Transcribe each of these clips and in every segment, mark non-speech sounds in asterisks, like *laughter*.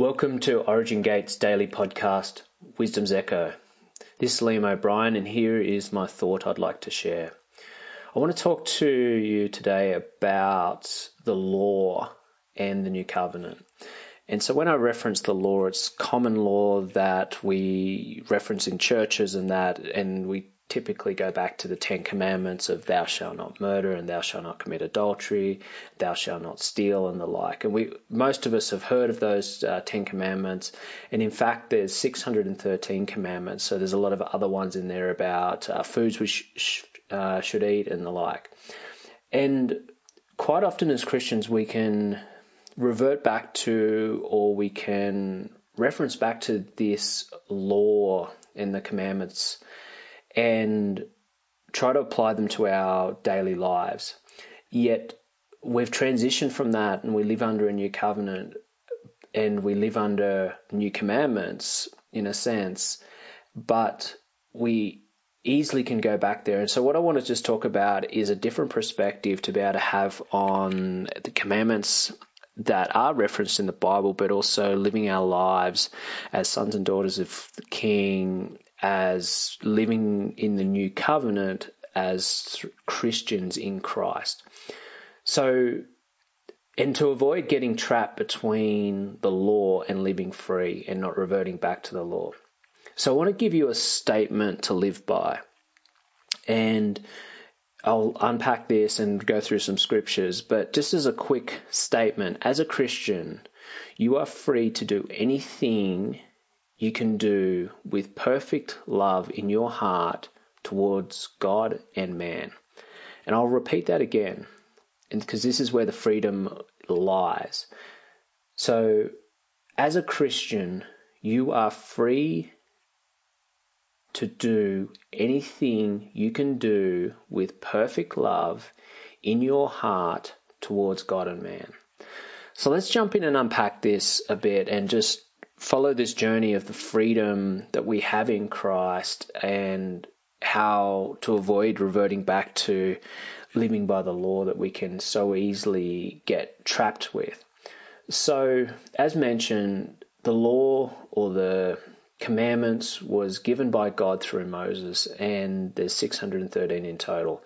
Welcome to Origin Gates daily podcast, Wisdom's Echo. This is Liam O'Brien, and here is my thought I'd like to share. I want to talk to you today about the law and the new covenant. And so when I reference the law, it's common law that we reference in churches and that, and we typically go back to the Ten Commandments of thou shalt not murder and thou shalt not commit adultery, thou shalt not steal and the like. And we, most of us have heard of those uh, Ten Commandments. And in fact, there's 613 commandments. So there's a lot of other ones in there about uh, foods we sh- sh- uh, should eat and the like. And quite often as Christians, we can revert back to or we can reference back to this law and the commandments and try to apply them to our daily lives. Yet we've transitioned from that and we live under a new covenant and we live under new commandments in a sense, but we easily can go back there. And so what I want to just talk about is a different perspective to be able to have on the commandments that are referenced in the Bible, but also living our lives as sons and daughters of the King as living in the new covenant as Christians in Christ. So, and to avoid getting trapped between the law and living free and not reverting back to the law. So, I want to give you a statement to live by. And I'll unpack this and go through some scriptures, but just as a quick statement, as a Christian, you are free to do anything you can do with perfect love in your heart towards God and man. And I'll repeat that again, because this is where the freedom lies. So, as a Christian, you are free to do anything you can do with perfect love in your heart towards God and man. So let's jump in and unpack this a bit and just follow this journey of the freedom that we have in Christ and how to avoid reverting back to living by the law that we can so easily get trapped with. So, as mentioned, the law or the commandments was given by God through Moses, and there's 613 in total.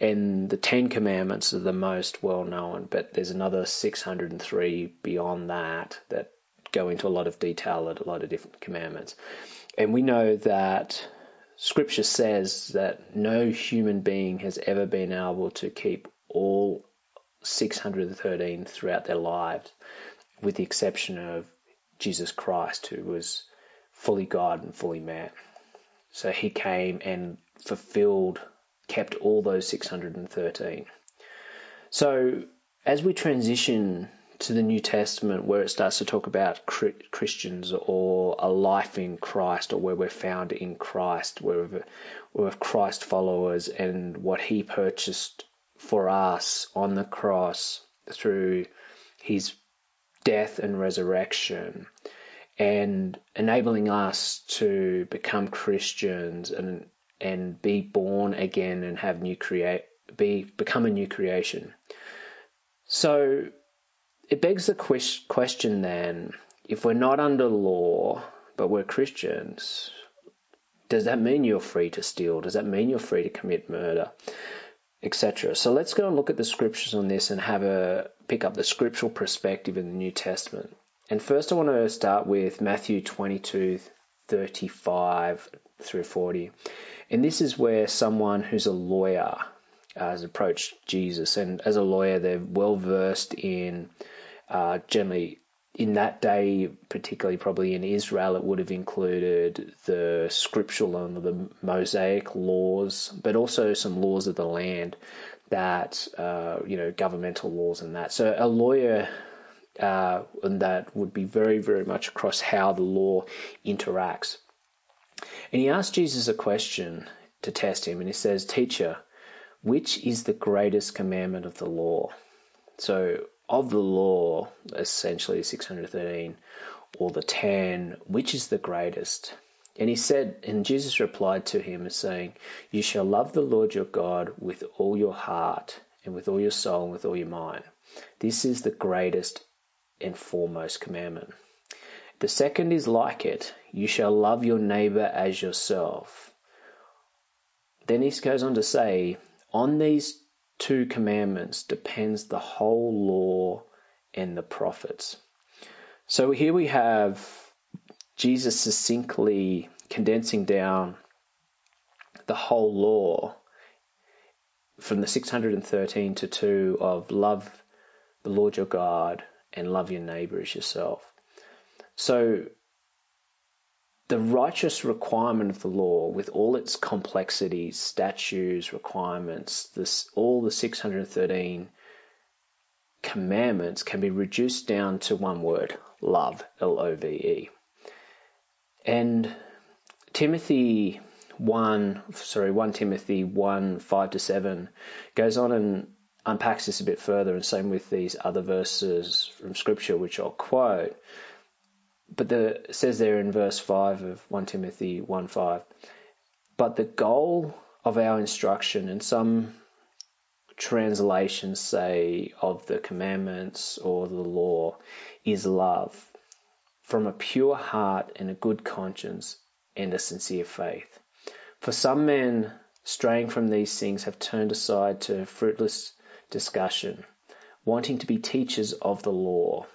And the Ten Commandments are the most well known, but there's another 603 beyond that that go into a lot of detail at a lot of different commandments. And we know that Scripture says that no human being has ever been able to keep all 613 throughout their lives, with the exception of Jesus Christ, who was fully God and fully man. So he came and fulfilled, kept all those 613. So as we transition to the New Testament where it starts to talk about Christians or a life in Christ or where we're found in Christ, where we're Christ followers and what He purchased for us on the cross through His death and resurrection and enabling us to become Christians and and be born again and have new create be become a new creation. So it begs the question then if we're not under law, but we're Christians, does that mean you're free to steal? Does that mean you're free to commit murder? Etc. So let's go and look at the scriptures on this and have a pick up the scriptural perspective in the New Testament. And first, I want to start with Matthew 22 35 through 40. And this is where someone who's a lawyer has approached Jesus. And as a lawyer, they're well versed in uh, generally in that day, particularly probably in Israel, it would have included the scriptural and the Mosaic laws, but also some laws of the land that, uh, you know, governmental laws and that. So a lawyer uh, and that would be very, very much across how the law interacts. And he asked Jesus a question to test him, and he says, Teacher, which is the greatest commandment of the law? So of the law, essentially 613, or the 10, which is the greatest? And he said, and Jesus replied to him, saying, You shall love the Lord your God with all your heart, and with all your soul, and with all your mind. This is the greatest and foremost commandment. The second is like it you shall love your neighbor as yourself. Then he goes on to say, on these two commandments depends the whole law and the prophets. So here we have Jesus succinctly condensing down the whole law from the 613 to 2 of love the Lord your God and love your neighbor as yourself. So the righteous requirement of the law, with all its complexities, statutes, requirements, this, all the 613 commandments can be reduced down to one word love, L O V E. And Timothy 1, sorry, 1 Timothy 1 5 to 7 goes on and unpacks this a bit further, and same with these other verses from Scripture, which I'll quote but the says there in verse 5 of 1 Timothy 1 5, but the goal of our instruction, and some translations say of the commandments or the law, is love from a pure heart and a good conscience and a sincere faith. For some men straying from these things have turned aside to fruitless discussion, wanting to be teachers of the law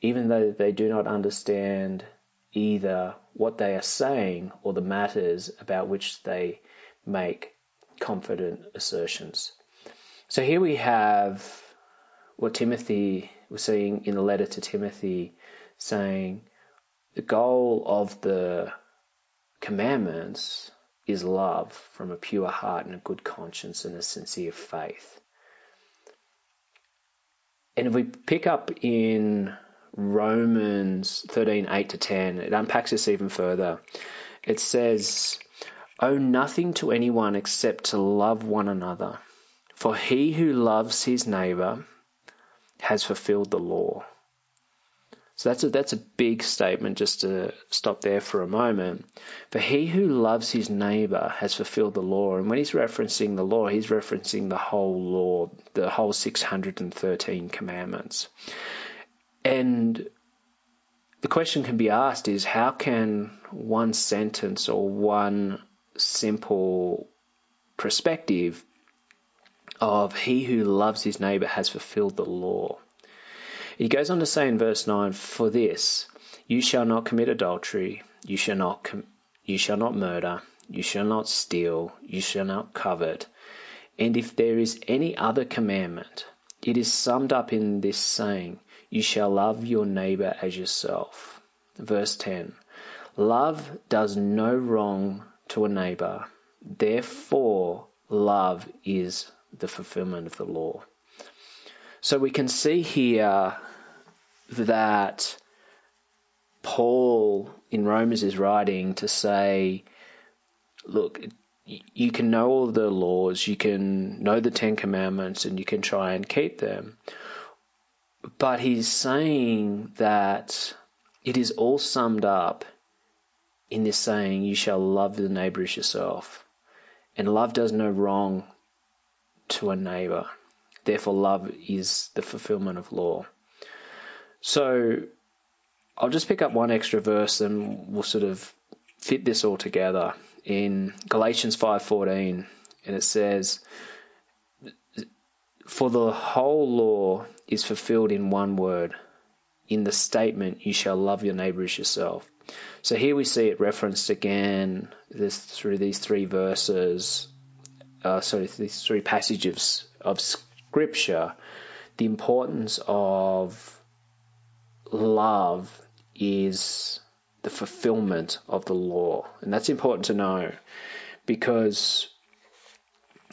even though they do not understand either what they are saying or the matters about which they make confident assertions. So here we have what Timothy was saying in the letter to Timothy, saying the goal of the commandments is love from a pure heart and a good conscience and a sincere faith. And if we pick up in Romans 13, 8 to 10, it unpacks this even further. It says, Owe nothing to anyone except to love one another. For he who loves his neighbor has fulfilled the law. So that's a, that's a big statement just to stop there for a moment. For he who loves his neighbor has fulfilled the law. And when he's referencing the law, he's referencing the whole law, the whole 613 commandments. And the question can be asked is how can one sentence or one simple perspective of he who loves his neighbor has fulfilled the law? He goes on to say in verse 9, For this, you shall not commit adultery, you shall not, com- you shall not murder, you shall not steal, you shall not covet. And if there is any other commandment, it is summed up in this saying, you shall love your neighbor as yourself. Verse 10 Love does no wrong to a neighbor, therefore, love is the fulfillment of the law. So we can see here that Paul in Romans is writing to say, look, you can know all the laws, you can know the Ten Commandments, and you can try and keep them. But he's saying that it is all summed up in this saying, You shall love the neighbor as yourself. And love does no wrong to a neighbor. Therefore, love is the fulfillment of law. So I'll just pick up one extra verse and we'll sort of fit this all together in Galatians 5:14 and it says for the whole law is fulfilled in one word, in the statement, you shall love your neighbor as yourself. So here we see it referenced again this, through these three verses, uh, sorry, these three passages of scripture, the importance of love is the fulfillment of the law. And that's important to know because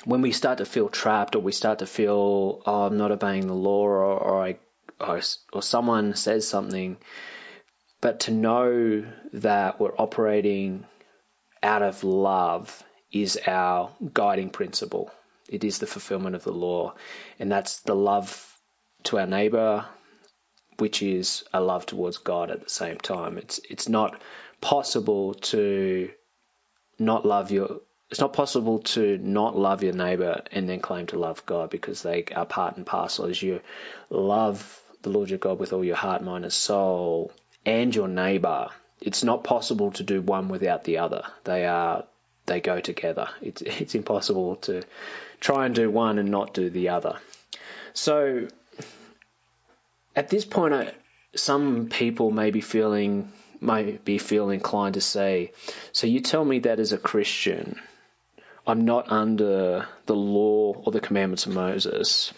when we start to feel trapped or we start to feel, oh, I'm not obeying the law or, or I, or, or someone says something, but to know that we're operating out of love is our guiding principle. It is the fulfillment of the law. And that's the love to our neighbor, which is a love towards God at the same time. It's, it's not possible to not love your it's not possible to not love your neighbor and then claim to love God because they are part and parcel. As you love the Lord your God with all your heart, mind, and soul, and your neighbor. It's not possible to do one without the other. They are they go together. It's *laughs* it's impossible to try and do one and not do the other. So at this point, I, some people may be feeling might be feel inclined to say, so you tell me that as a Christian, I'm not under the law or the commandments of Moses.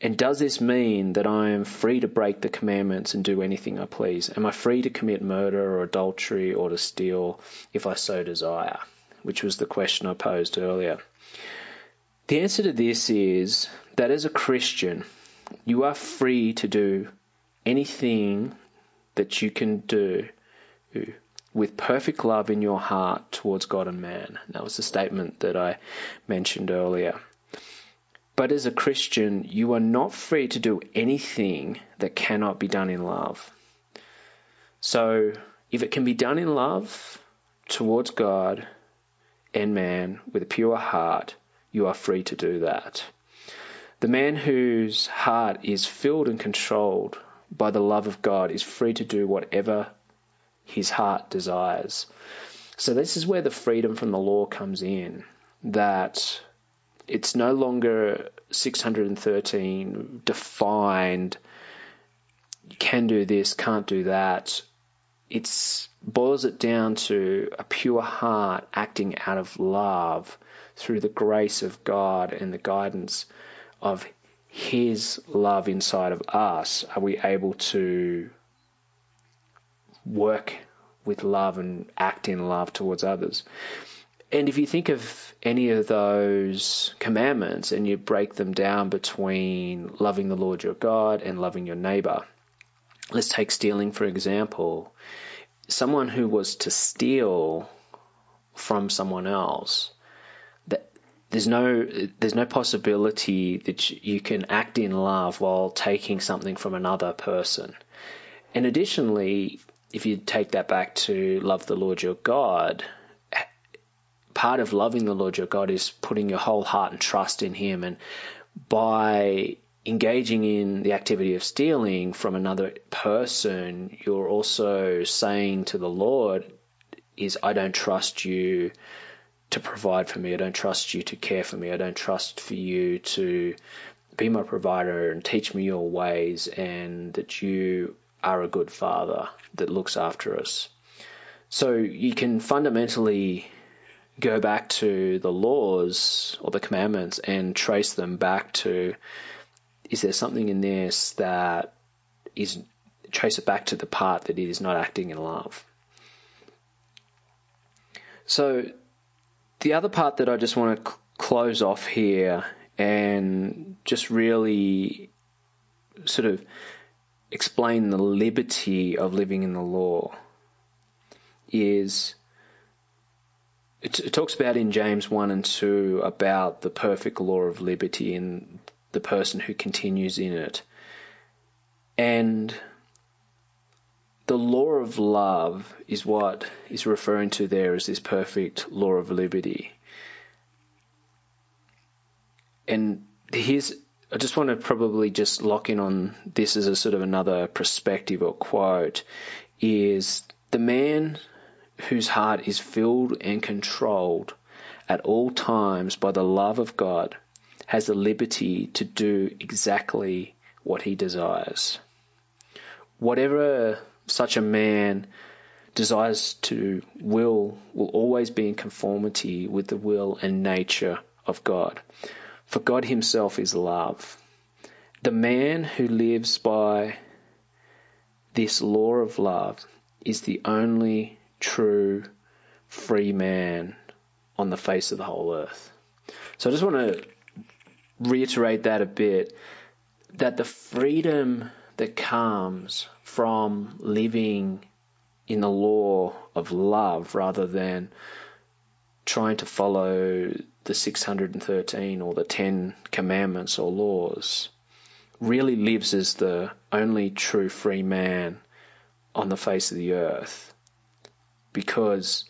And does this mean that I am free to break the commandments and do anything I please? Am I free to commit murder or adultery or to steal if I so desire? Which was the question I posed earlier. The answer to this is that as a Christian, you are free to do anything that you can do with perfect love in your heart towards God and man. That was the statement that I mentioned earlier. But as a Christian, you are not free to do anything that cannot be done in love. So, if it can be done in love towards God and man with a pure heart, you are free to do that. The man whose heart is filled and controlled by the love of God is free to do whatever his heart desires. So, this is where the freedom from the law comes in that it's no longer 613 defined, you can do this, can't do that. It boils it down to a pure heart acting out of love through the grace of God and the guidance of his love inside of us, are we able to work with love and act in love towards others? And if you think of any of those commandments and you break them down between loving the Lord your God and loving your neighbor, let's take stealing for example. Someone who was to steal from someone else there's no there's no possibility that you can act in love while taking something from another person. And additionally, if you take that back to love the Lord your God, part of loving the Lord your God is putting your whole heart and trust in Him. And by engaging in the activity of stealing from another person, you're also saying to the Lord, is I don't trust you to provide for me. I don't trust you to care for me. I don't trust for you to be my provider and teach me your ways and that you are a good father that looks after us. So you can fundamentally go back to the laws or the commandments and trace them back to is there something in this that is trace it back to the part that it is not acting in love. So the other part that I just want to close off here and just really sort of explain the liberty of living in the law is it, it, talks about in James 1 and 2 about the perfect law of liberty and the person who continues in it. And the law of love is what is referring to there as this perfect law of liberty. And here's, I just want to probably just lock in on this as a sort of another perspective or quote is the man whose heart is filled and controlled at all times by the love of God has the liberty to do exactly what he desires. Whatever such a man desires to will will always be in conformity with the will and nature of God. For God himself is love. The man who lives by this law of love is the only true free man on the face of the whole earth. So I just want to reiterate that a bit that the freedom that comes from living in the law of love rather than trying to follow the 613 or the 10 commandments or laws really lives as the only true free man on the face of the earth because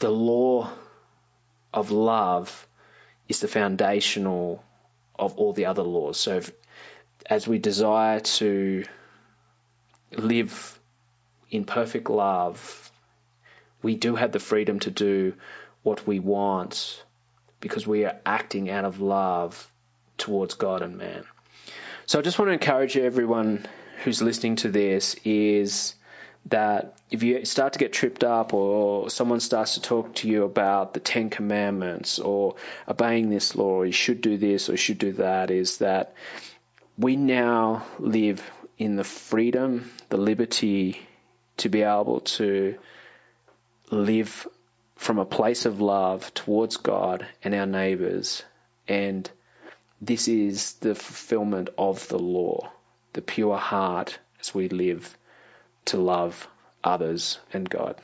the law of love is the foundational of all the other laws. So if, as we desire to live in perfect love, we do have the freedom to do what we want because we are acting out of love towards God and man. So I just want to encourage everyone who's listening to this is that if you start to get tripped up or someone starts to talk to you about the Ten Commandments or obeying this law or you should do this or you should do that, is that we now live in the freedom, the liberty to be able to live from a place of love towards God and our neighbors. And this is the fulfillment of the law, the pure heart as we live to love others and God.